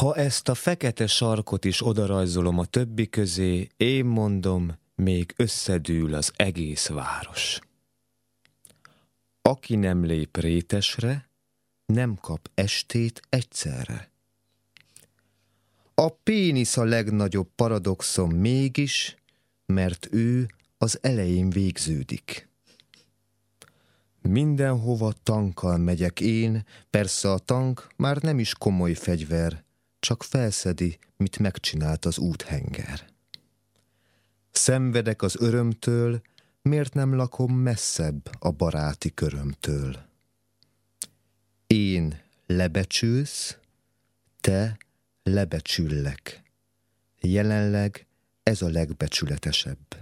Ha ezt a fekete sarkot is odarajzolom a többi közé, én mondom, még összedül az egész város. Aki nem lép rétesre, nem kap estét egyszerre. A pénisz a legnagyobb paradoxom mégis, mert ő az elején végződik. Mindenhova tankkal megyek én, persze a tank már nem is komoly fegyver, csak felszedi, mit megcsinált az úthenger. Szenvedek az örömtől, miért nem lakom messzebb a baráti körömtől? Én lebecsülsz, te lebecsüllek. Jelenleg ez a legbecsületesebb.